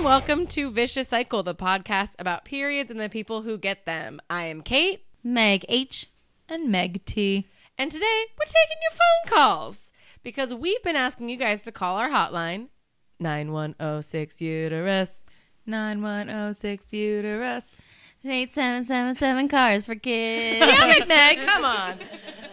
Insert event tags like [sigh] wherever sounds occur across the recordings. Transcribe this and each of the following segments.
and welcome to Vicious Cycle, the podcast about periods and the people who get them. I am Kate, Meg H. and Meg T. and today we're taking your phone calls because we've been asking you guys to call our hotline 9106 uterus. 9106 uterus. Eight seven seven seven cars for kids. Damn it, Meg! Come on.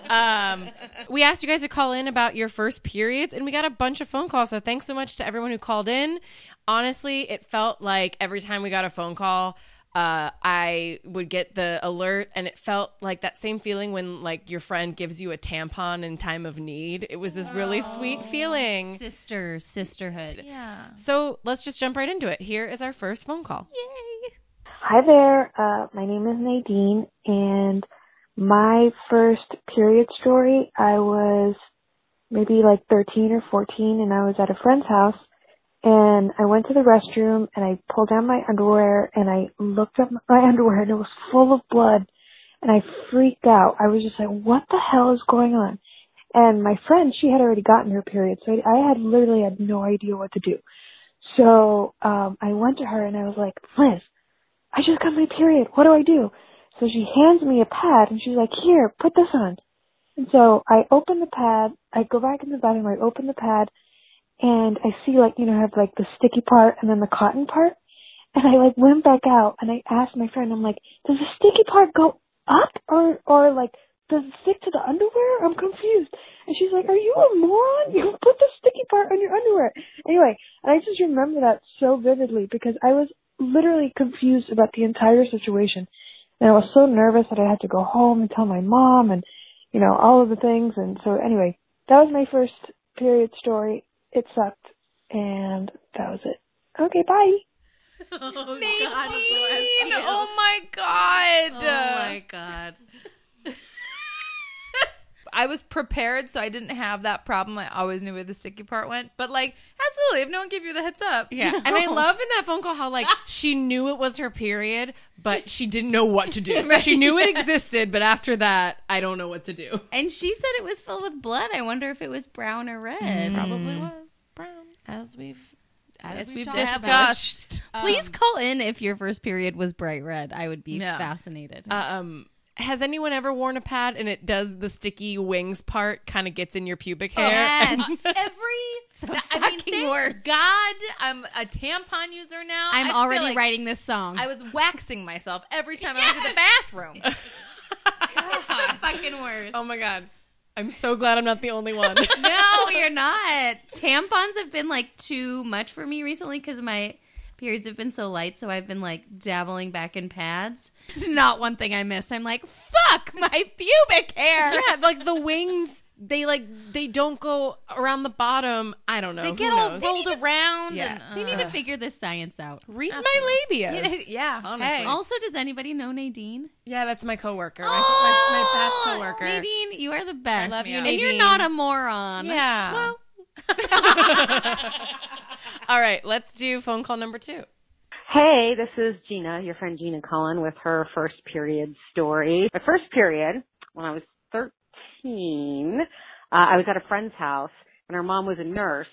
Um, we asked you guys to call in about your first periods, and we got a bunch of phone calls. So thanks so much to everyone who called in. Honestly, it felt like every time we got a phone call, uh, I would get the alert, and it felt like that same feeling when like your friend gives you a tampon in time of need. It was this really sweet feeling. Sister, sisterhood. Yeah. So let's just jump right into it. Here is our first phone call. Yay. Hi there. Uh, my name is Nadine, and my first period story, I was maybe like 13 or 14, and I was at a friend's house, and I went to the restroom, and I pulled down my underwear, and I looked at my [laughs] underwear, and it was full of blood, and I freaked out. I was just like, what the hell is going on? And my friend, she had already gotten her period, so I, I had literally had no idea what to do. So um, I went to her, and I was like, Liz, I just got my period. What do I do? So she hands me a pad and she's like, here, put this on. And so I open the pad, I go back in the bathroom, I open the pad, and I see like, you know, I have like the sticky part and then the cotton part. And I like went back out and I asked my friend, I'm like, does the sticky part go up or, or like, does it stick to the underwear? I'm confused. And she's like, are you a moron? You put the sticky part on your underwear. Anyway, and I just remember that so vividly because I was literally confused about the entire situation. And I was so nervous that I had to go home and tell my mom and, you know, all of the things. And so anyway, that was my first period story. It sucked. And that was it. Okay, bye. [laughs] Oh, Nadine! Oh my god! Oh my god. I was prepared, so I didn't have that problem. I always knew where the sticky part went. But like, absolutely, if no one gave you the heads up, Yeah. [laughs] And I love in that phone call how like [laughs] she knew it was her period, but she didn't know what to do. Right, [laughs] She knew it existed, but after that, I don't know what to do. And she said it was filled with blood. I wonder if it was brown or red. Probably was brown, as we've as, As we've we've talked about. discussed. Please call in if your first period was bright red. I would be Yeah. fascinated. Um, has anyone ever worn a pad and it does the sticky wings part kind of gets in your pubic oh, hair? yes. Every, [laughs] I mean, fucking thank worst. God, I'm a tampon user now. I'm I already like writing this song. I was waxing myself every time I went to the bathroom. [laughs] the fucking worst. oh my god, I'm so glad I'm not the only one. [laughs] no, you're not. Tampons have been like too much for me recently because my periods have been so light. So I've been like dabbling back in pads. It's not one thing I miss. I'm like, fuck my pubic hair. yeah, like the wings, they like they don't go around the bottom. I don't know. They Who get all knows? rolled around. Yeah. and, They need to uh, figure this science out. Read my labias. [laughs] Yeah, Honestly. Hey. Also, does anybody know Nadine? Yeah, that's my coworker. my, my, my past coworker. Nadine, you are the best. I love you, and you're Nadine. not a moron. Yeah. Well, [laughs] [laughs] All right, let's do phone call number two. Hey, this is Gina, your friend Gina Cullen with her first period story. My first period, when I was 13, uh, I was at a friend's house and her mom was a nurse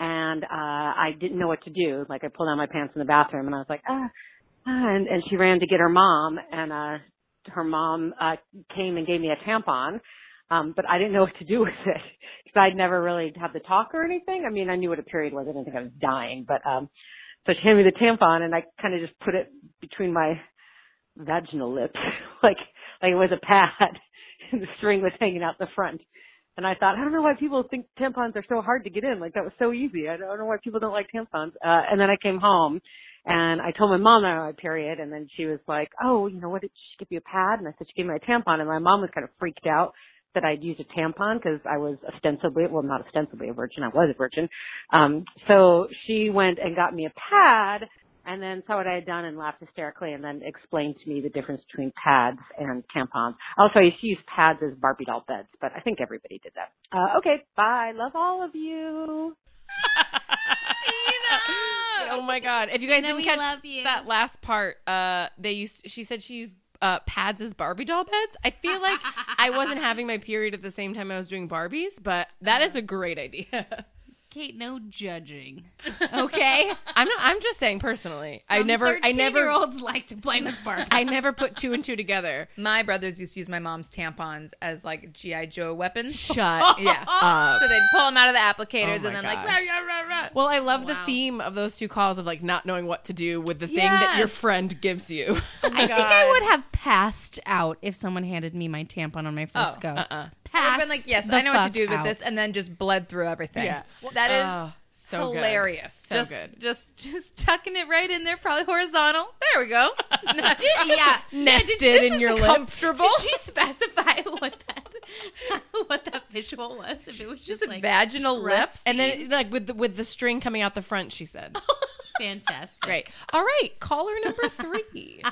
and, uh, I didn't know what to do. Like I pulled down my pants in the bathroom and I was like, ah, ah and, and she ran to get her mom and, uh, her mom, uh, came and gave me a tampon. Um, but I didn't know what to do [laughs] with it because I'd never really had the talk or anything. I mean, I knew what a period was. I didn't think I was dying, but, um, so she handed me the tampon and I kind of just put it between my vaginal lips, [laughs] like, like it was a pad [laughs] and the string was hanging out the front. And I thought, I don't know why people think tampons are so hard to get in. Like that was so easy. I don't know why people don't like tampons. Uh, and then I came home and I told my mom that I had my period and then she was like, oh, you know what, did she give you a pad? And I said, she gave me a tampon and my mom was kind of freaked out that I'd used a tampon because I was ostensibly, well, not ostensibly a virgin, I was a virgin. Um, so she went and got me a pad and then saw what I had done and laughed hysterically and then explained to me the difference between pads and tampons. Also, I used to use pads as Barbie doll beds, but I think everybody did that. Uh, okay, bye. Love all of you. [laughs] Oh my god! If you guys No, didn't catch love you. that last part, uh, they used. She said she used uh, pads as Barbie doll beds. I feel like I wasn't having my period at the same time I was doing Barbies, but that is a great idea. [laughs] Kate, no judging. Okay? [laughs] I'm not. I'm just saying personally. I never. I never. Year olds like to play with Barbie. I never put two and two together. [laughs] My brothers used to use my mom's tampons as like GI Joe weapons. Shut [laughs] yeah. up. So they'd pull them out of the applicators Oh and then like gosh. rah, rah, rah, rah. Well, I love the theme of those two calls of like not knowing what to do with the thing that your friend gives you. Oh I think I would have passed out if someone handed me my tampon on my first Oh, go. uh-uh. I've been like, yes, I know what to do with out. this, and then just bled through everything. Yeah. that is Oh, so good. hilarious. So just, good. just, just tucking it right in there, probably horizontal. There we go. [laughs] yeah, nested This in is your [laughs] lips. comfortable. Did she specify [laughs] what that what that visual was? If it was just, Just like vaginal lips. And then like with the, with the string coming out the front, she said. fantastic. Great. All right, caller number three.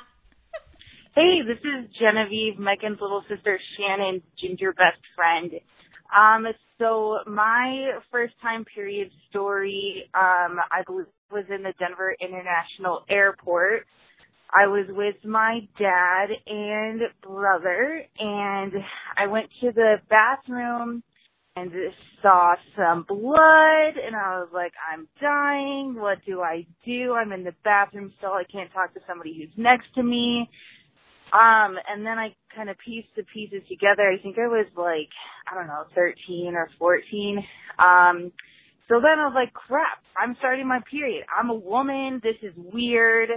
Hey, this is Genevieve, Megan's little sister Shannon's ginger best friend. Um, so my first time period story, um, I believe was in the Denver International Airport. I was with my dad and brother and I went to the bathroom and saw some blood and I was like, I'm dying. What do I do? I'm in the bathroom still. I can't talk to somebody who's next to me. Um, and then I kind of pieced the pieces together. I think I was like, I don't know, 13 or 14. Um, so then I was like, crap, I'm starting my period. I'm a woman. This is weird.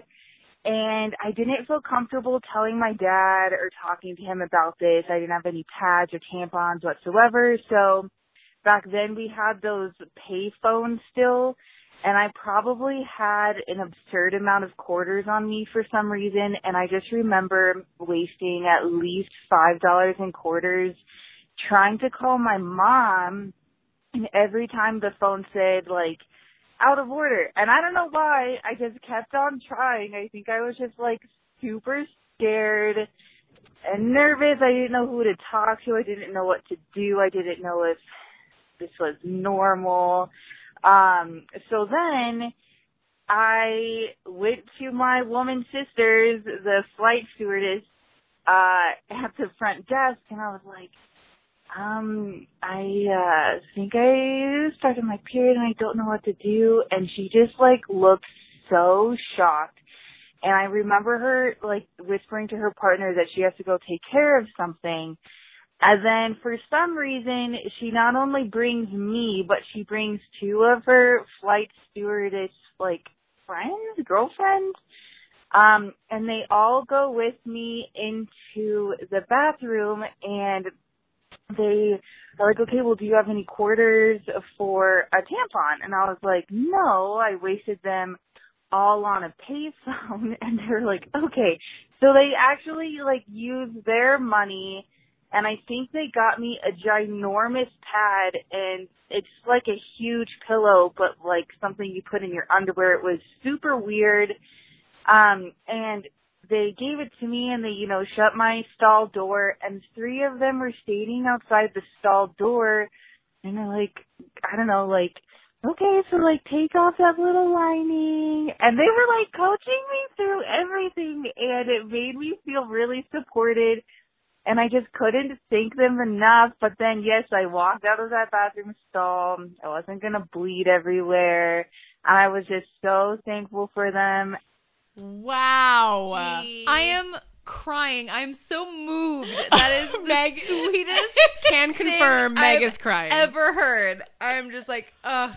And I didn't feel comfortable telling my dad or talking to him about this. I didn't have any pads or tampons whatsoever. So back then we had those pay phones still and I probably had an absurd amount of quarters on me for some reason, and I just remember wasting at least five dollars in quarters trying to call my mom, and every time the phone said like out of order, and I don't know why, I just kept on trying. I think I was just like super scared and nervous. I didn't know who to talk to. I didn't know what to do. I didn't know if this was normal. Um, so then I went to my woman sisters, the flight stewardess, uh, at the front desk and I was like, um, I, uh, think I started my period and I don't know what to do. And she just like looked so shocked. And I remember her like whispering to her partner that she has to go take care of something. And then for some reason, she not only brings me, but she brings two of her flight stewardess, like, friends, girlfriends. Um, and they all go with me into the bathroom and they are like, okay, well, do you have any quarters for a tampon? And I was like, no, I wasted them all on a payphone. [laughs] And they're like, okay. So they actually, like, use their money and I think they got me a ginormous pad and it's like a huge pillow but like something you put in your underwear. It was super weird. Um and they gave it to me and they, you know, shut my stall door and three of them were standing outside the stall door and they're like I don't know, like Okay, so like take off that little lining and they were like coaching me through everything and it made me feel really supported and I just couldn't thank them enough. But then, yes, I walked out of that bathroom stall. I wasn't gonna bleed everywhere. I was just so thankful for them. Wow. I am crying. I'm so moved. That is [laughs] the Meg sweetest can confirm thing Meg I've is crying. ever heard. I'm just like, ugh.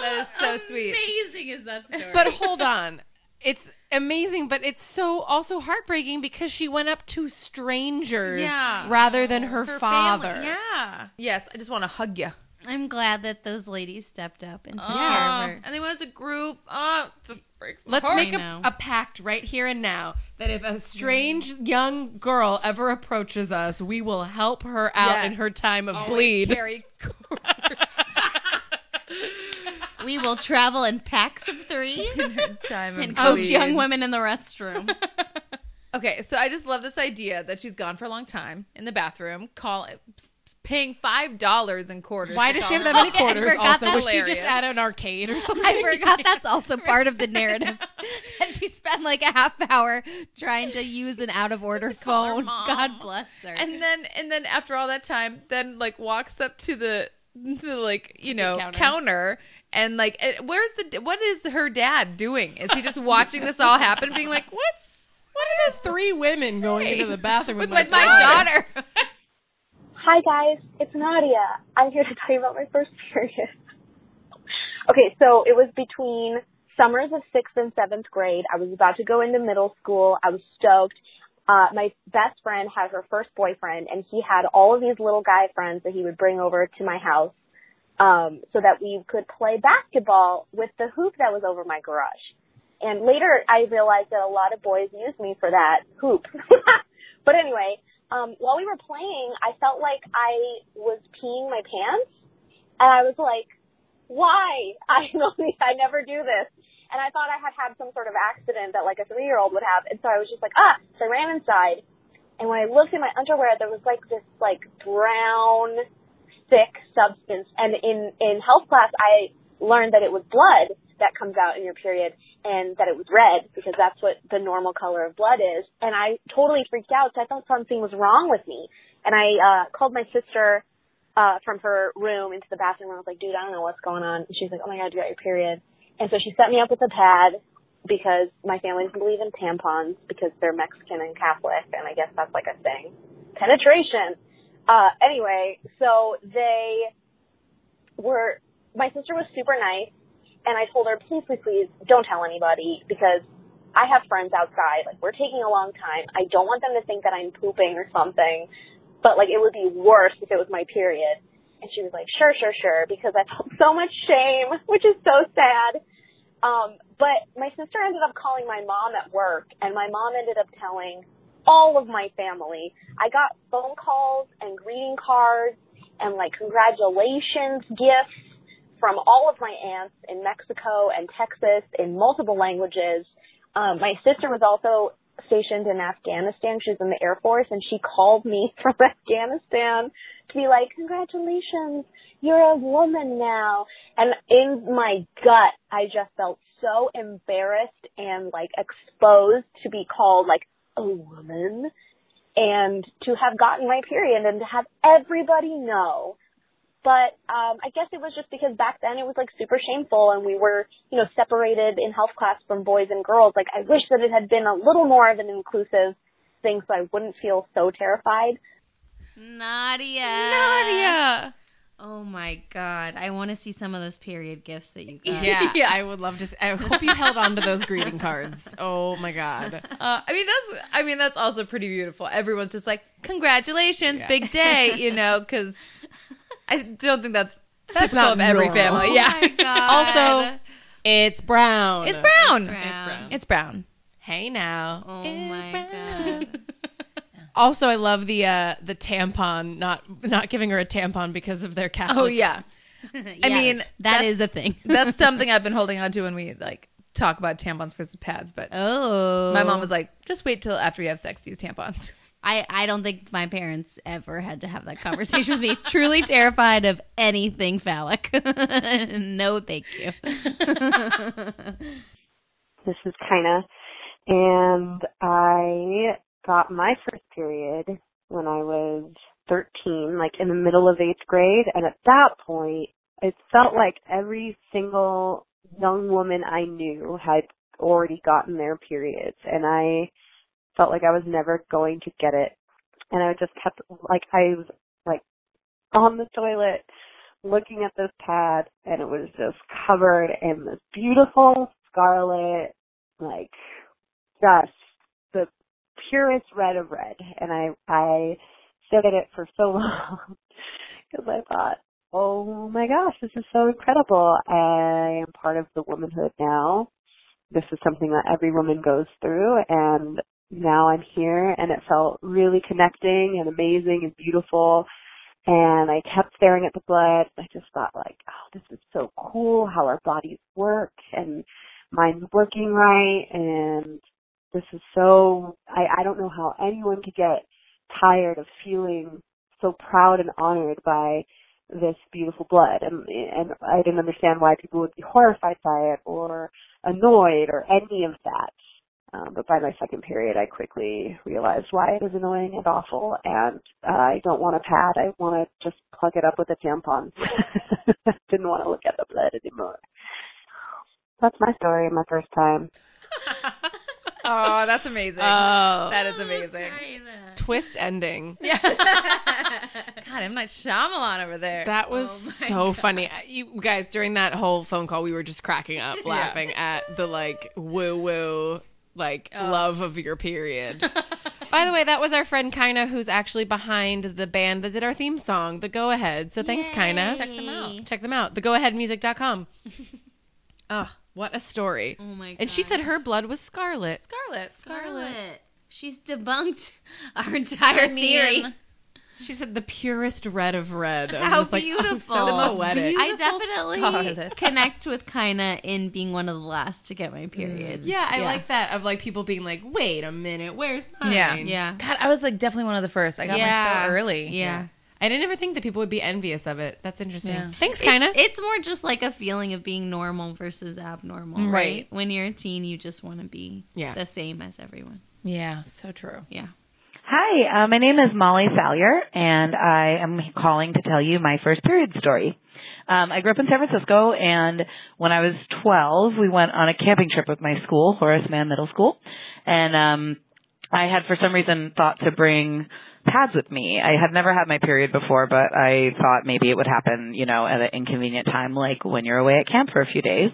That is so sweet. Amazing is that story? But hold on. It's amazing, but it's so also heartbreaking because she went up to strangers Yeah. rather than her, Her father. family- Yeah. Yes, I just want to hug you. I'm glad that those ladies stepped up and took oh, care of her. And they went as a group. Oh, it just breaks my Let's heart. make I a, know. a pact right here and now that if a strange young girl ever approaches us, we will help her out in her time of oh, Always bleed. Carry [laughs] quarters. We will travel in packs of three [laughs] time and coach bleed. young women in the restroom. [laughs] Okay, so I just love this idea that she's gone for a long time in the bathroom, call paying five dollars in quarters. Why does she have that many quarters? forgot Also, that. was she just at an arcade or [laughs] something? I forgot that's also part of the narrative. and she spent like a half hour trying to use an out of order phone. God bless her. And then and then after all that time, then like walks up to the the like you know counter. counter. And like eh, where's the what is her dad doing? Is he just watching this all happen, being like, what's What are those three women going into the bathroom with, with my, my daughter? Hi guys, it's Nadia. I'm here to tell you about my first period. okay, so it was between summers of sixth and seventh grade. I was about to go into middle school. I was stoked. Uh, my best friend had her first boyfriend and he had all of these little guy friends that he would bring over to my house, um, so that we could play basketball with the hoop that was over my garage. And later I realized that a lot of boys used me for that hoop. [laughs] but anyway, um, while we were playing, I felt like I was peeing my pants, and I was like, "Why? [laughs] I I never do this." And I thought I had had some sort of accident that like a three year old would have, and so I was just like, "Ah!" So I ran inside, and when I looked in my underwear, there was like this like brown, thick substance, and in in health class, I learned that it was blood that comes out in your period and that it was red because that's what the normal color of blood is. And I totally freaked out. So I thought something was wrong with me. And I, uh, called my sister, uh, from her room into the bathroom I was like, dude, I don't know what's going on. And she's like, oh my God, you got your period. And so she set me up with a pad because my family doesn't believe in tampons because they're Mexican and Catholic. And I guess that's like a thing. Penetration. Uh, anyway, so they were, my sister was super nice and I told her, please, please, please don't tell anybody because I have friends outside. Like we're taking a long time. I don't want them to think that I'm pooping or something, but like it would be worse if it was my period. And she was like, sure, sure, sure, because I felt so much shame, which is so sad. Um, but my sister ended up calling my mom at work and my mom ended up telling all of my family. I got phone calls and greeting cards and like congratulations gifts from all of my aunts in Mexico and Texas in multiple languages. Um, my sister was also stationed in Afghanistan. She was in the Air Force and she called me [laughs] from Afghanistan to be like, congratulations, you're a woman now. And in my gut, I just felt so embarrassed and like exposed to be called like a woman and to have gotten my period and to have everybody know but um I guess it was just because back then it was like super shameful and we were, you know, separated in health class from boys and girls. Like I wish that it had been a little more of an inclusive thing so I wouldn't feel so terrified. Nadia. Nadia. Oh my god. I want to see some of those period gifts that you [laughs] got. Yeah, Yeah. I would love to. I hope you held on to those greeting cards. [laughs] Oh my god. Uh, I mean that's I mean that's also pretty beautiful. Everyone's just like, congratulations, Yeah. big day, [laughs] you know, because I don't think that's, That's typical not of every normal. family. Oh yeah, my god. Also, it's brown. it's brown. brown. It's brown. It's brown. Hey now. Oh It's my brown. god. Also, I love the uh, the tampon not not giving her a tampon because of their Catholic. Oh yeah, [laughs] Yeah, mean, that that's- is a thing. [laughs] that's [laughs] something I've been holding on to when we like talk about tampons versus pads. But oh. my mom was like, just wait till after you have sex to use tampons. I, I don't think my parents ever had to have that conversation with me. Truly terrified of anything phallic. no, thank you. This is Kina, and I got my first period when I was 13, like in the middle of eighth grade, and at that point, it felt like every single young woman I knew had already gotten their periods, and I felt like I was never going to get it. And I just kept, like, I was, like, on the toilet looking at this pad, and it was just covered in this beautiful scarlet, like, just purest red of red. And I, I stared at it for so [laughs] long because I thought, oh my gosh, this is so incredible. I am part of the womanhood now. This is something that every woman goes through and now I'm here and it felt really connecting and amazing and beautiful. And I kept staring at the blood. I just thought like, oh, this is so cool how our bodies work and mine's working right and this is so I, I don't know how anyone could get tired of feeling so proud and honored by this beautiful blood and and I didn't understand why people would be horrified by it or annoyed or any of that. Um, but by my second period, I quickly realized why it was annoying and awful, and uh, I don't want a pad. I want to just plug it up with a tampon. [laughs] Didn't want to look at the blood anymore. That's my story. My first time. [laughs] Oh, that's amazing. Oh. that is amazing. Twist ending. Yeah. [laughs] God, M Night Shyamalan over there. That was so funny. Uh, You guys, during that whole phone call, we were just cracking up, [laughs] laughing at the like woo woo, like love of your period. [laughs] By the way, that was our friend Kina, who's actually behind the band that did our theme song, The Go Ahead. So thanks, Kina. Check them out. Check them out. The go ahead TheGoAheadMusic.com. oh, what a story. Oh my god. And she said her blood was scarlet. Scarlet. Scarlet. She's debunked [laughs] our entire I mean, theory. She said the purest red of red. I'm How just like, oh, beautiful. so The most poetic. beautiful- I definitely Scarlet. [laughs] connect with Kina in being one of the last to get my mm. periods. Yeah, I like that of like people being like, wait a minute, where's mine? Yeah. Yeah. God, I was like definitely one of the first. I got yeah. mine so early. Yeah. I didn't ever think that people would be envious of it. That's interesting. Yeah. Thanks, It's, Kina. it's more just like a feeling of being normal versus abnormal, right? Right. When you're a teen, you just want to be Yeah. the same as everyone. Yeah, so true. Yeah. Hi, uh, my name is Molly Salyer, and I am calling to tell you my first period story. Um, I grew up in San Francisco, and when I was 12, we went on a camping trip with my school, Horace Mann Middle School, and um, I had for some reason thought to bring pads with me. I had never had my period before, but I thought maybe it would happen, you know, at an inconvenient time, like when you're away at camp for a few days.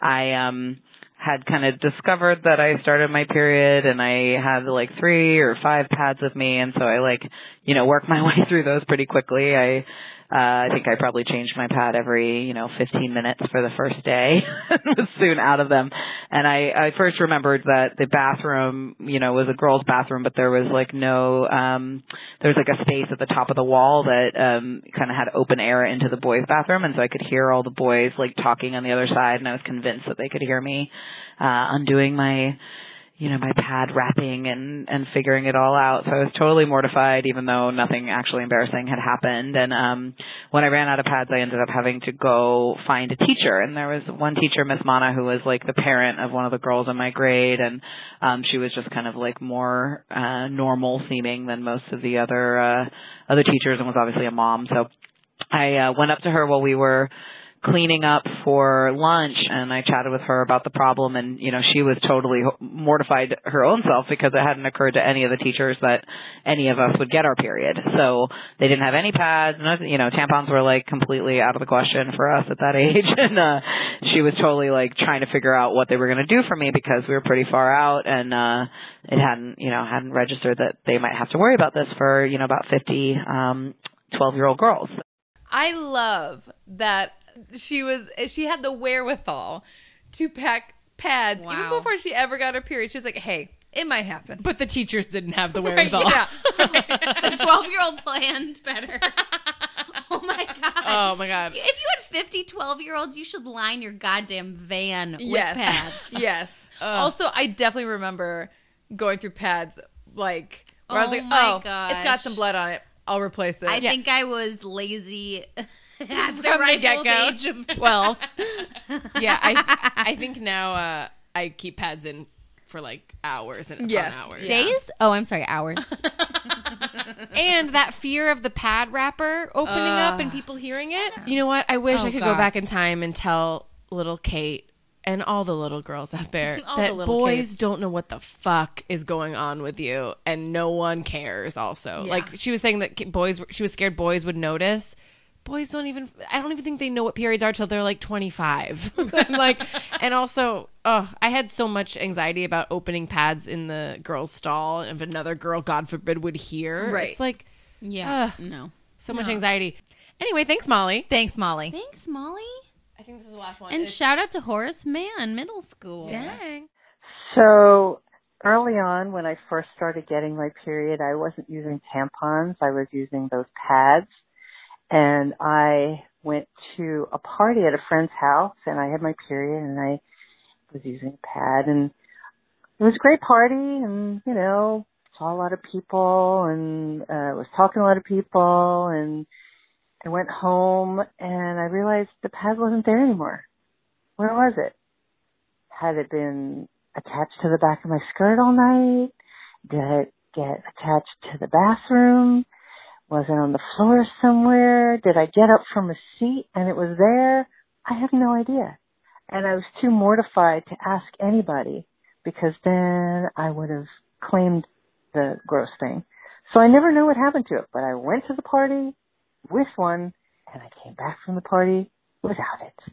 I um had kind of discovered that I started my period and I had like three or five pads with me and so I like, you know, worked my [laughs] way through those pretty quickly. I uh I think I probably changed my pad every, you know, 15 minutes for the first day. [laughs] was soon out of them. And I I first remembered that the bathroom, you know, was a girls' bathroom but there was like no um there was like a space at the top of the wall that um kind of had open air into the boys' bathroom and so I could hear all the boys like talking on the other side and I was convinced that they could hear me uh undoing my you know my pad wrapping and and figuring it all out. So i was totally mortified even though nothing actually embarrassing had happened. And um when i ran out of pads i ended up having to go find a teacher. And there was one teacher miss mana who was like the parent of one of the girls in my grade. And um she was just kind of like more uh normal seeming than most of the other uh other teachers and was obviously a mom. So i uh went up to her while we were cleaning up for lunch and I chatted with her about the problem and you know she was totally mortified her own self because it hadn't occurred to any of the teachers that any of us would get our period. So they didn't have any pads, nothing, you know, tampons were like completely out of the question for us at that [laughs] age and uh she was totally like trying to figure out what they were going to do for me because we were pretty far out and uh it hadn't, you know, hadn't registered that they might have to worry about this for, you know, about 50 um 12-year-old girls. I love that she was she had the wherewithal to pack pads even before she ever got her period. She was like, "Hey, it might happen." but the teachers didn't have the [laughs] Right, wherewithal. yeah. [laughs] The 12 year old planned better. [laughs] oh my God. Oh my god. If you had 50 12 year olds, you should line your goddamn van with yes. pads. yes. Also, I definitely remember going through pads like where I was Oh like, my "Oh, it's got some blood on it. I'll replace it." I think I was lazy [laughs] at the From the ripe old get-go. age of 12. [laughs] yeah, I I think now uh, I keep pads in for like hours and Yes. hours. Yeah. Days? Oh, I'm sorry, hours. [laughs] And that fear of the pad wrapper opening up and people hearing it. You know what? I wish Oh, I could God. go back in time and tell little Kate and all the little girls out there that the boys Kates. don't know what the fuck is going on with you and no one cares also. Yeah. Like she was saying that boys she was scared boys would notice. Boys don't even I don't even think they know what periods are till they're like 25. [laughs] like and also oh, I had so much anxiety about opening pads in the girls' stall if another girl god forbid would hear. Right. It's like yeah. Ugh. no. so much anxiety. Anyway, thanks, Molly. Thanks, Molly. Thanks, Molly. I think this is the last one. And shout out to Horace Mann Middle School. Dang. So early on, when I first started getting my period, I wasn't using tampons. I was using those pads. And I went to a party at a friend's house and I had my period and I was using a pad and it was a great party and, you know, saw a lot of people and uh was talking to a lot of people and I went home and I realized the pad wasn't there anymore. Where was it? Had it been attached to the back of my skirt all night? Did it get attached to the bathroom? Was it on the floor somewhere? Did I get up from a seat and it was there? I have no idea. And I was too mortified to ask anybody because then I would have claimed the gross thing. So I never know what happened to it, but I went to the party with one and I came back from the party without it.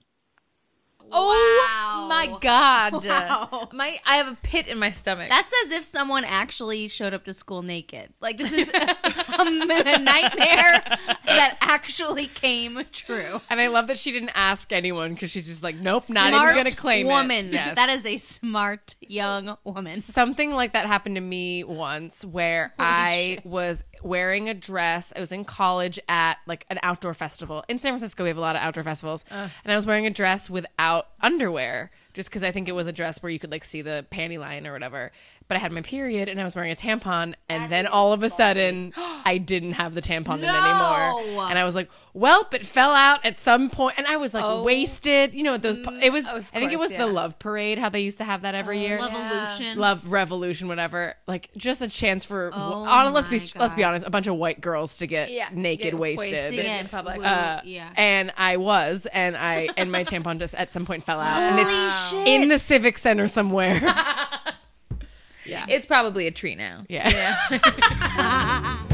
Oh my god. [laughs] Wow. My I have a pit in my stomach. That's as if someone actually showed up to school naked. Like this is a, [laughs] [laughs] a nightmare that actually came true. And I love that she didn't ask anyone because she's just like, nope, not even gonna claim woman. it. Yes. That is a smart young woman. Something like that happened to me once where I was wearing a dress. I was in college at like an outdoor festival. In San Francisco, we have a lot of outdoor festivals. And I was wearing a dress without underwear just because I think it was a dress where you could like see the panty line or whatever. But I had my period and I was wearing a tampon. And then all of a sudden, [gasps] I didn't have the tampon in anymore. And I was like, welp, it fell out at some point. And I was like Oh. wasted. You know, those, it was, of I think it was yeah. the Love Parade, how they used to have that every year. Love Revolution. Love Revolution, whatever. Like just a chance for Oh on, let's be my let's be honest, a bunch of white girls to get Yeah, naked, get wasted. wasted. in public. Uh, yeah. And I was, and I and my [laughs] tampon just at some point fell out, and Holy it's shit. in the civic center somewhere. [laughs] yeah. It's probably a tree now. yeah. [laughs]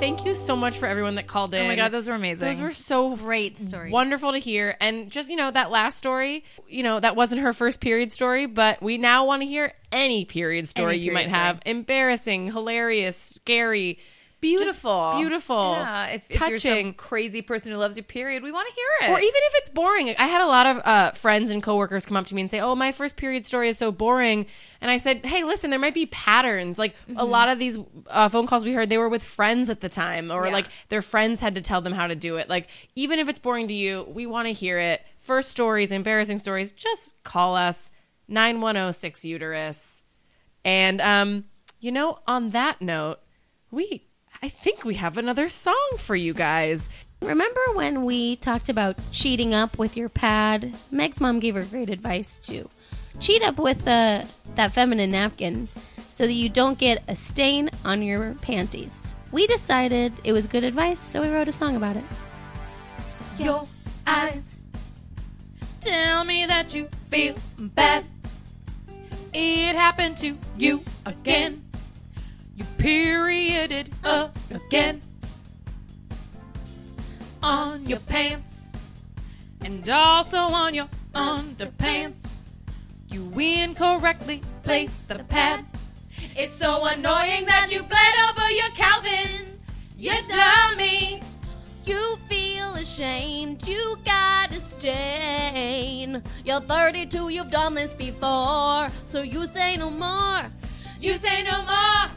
Thank you so much for everyone that called in. Oh my god, those were amazing. Those were so Great stories. wonderful to hear. And just, you know, that last story, you know, that wasn't her first period story, but we now want to hear any period story Any you might story. have. Embarrassing, hilarious, scary, beautiful. just beautiful, Yeah. If, if you're some crazy person who loves your period, we want to hear it. Or even if it's boring. I had a lot of uh, friends and coworkers come up to me and say, "Oh, my first period story is so boring." And I said, "Hey, listen, there might be patterns. Like a lot of these uh, phone calls we heard, they were with friends at the time, or Yeah. like their friends had to tell them how to do it. Like even if it's boring to you, we want to hear it. First stories, embarrassing stories, just call us nine one zero six uterus. And um, you know, on that note, we I think we have another song for you guys. Remember when we talked about cheating up with your pad? Meg's mom gave her great advice to cheat up with uh, that feminine napkin so that you don't get a stain on your panties. We decided it was good advice, so we wrote a song about it. your eyes Tell me that you feel bad. It happened to you again. You perioded again on your pants and also on your underpants. You incorrectly placed the pad. It's so annoying that you bled over your Calvins. You dummy. You feel ashamed, you got a stain. You're 32, you've done this before, so you say no more. You say no more,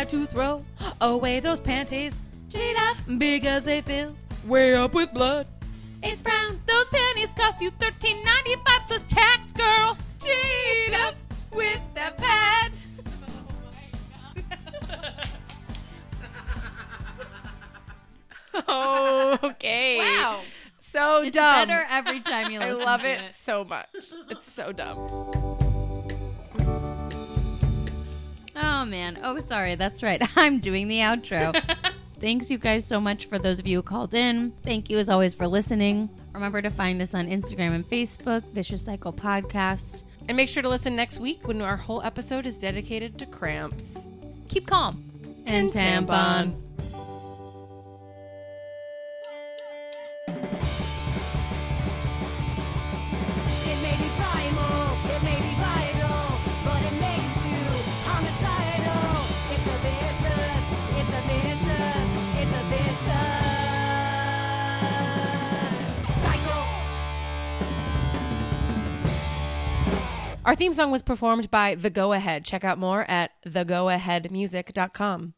had to throw away those panties. Cheat up because they fill way up with blood. It's brown. Those panties cost you thirteen ninety five plus tax, girl. Cheat up with the pad. oh, [laughs] okay. Wow. So it's dumb. better every time you [laughs] listen. I love to it, so much. It's so dumb. Man. Oh, sorry. That's right. [laughs] I'm doing the outro. [laughs] Thanks, you guys, so much for those of you who called in. Thank you, as always, for listening. Remember to find us on Instagram and Facebook, Vicious Cycle Podcast. And make sure to listen next week when our whole episode is dedicated to cramps. Keep calm. And, tampon. It Our theme song was performed by The Go Ahead. Check out more at thegoaheadmusic.com.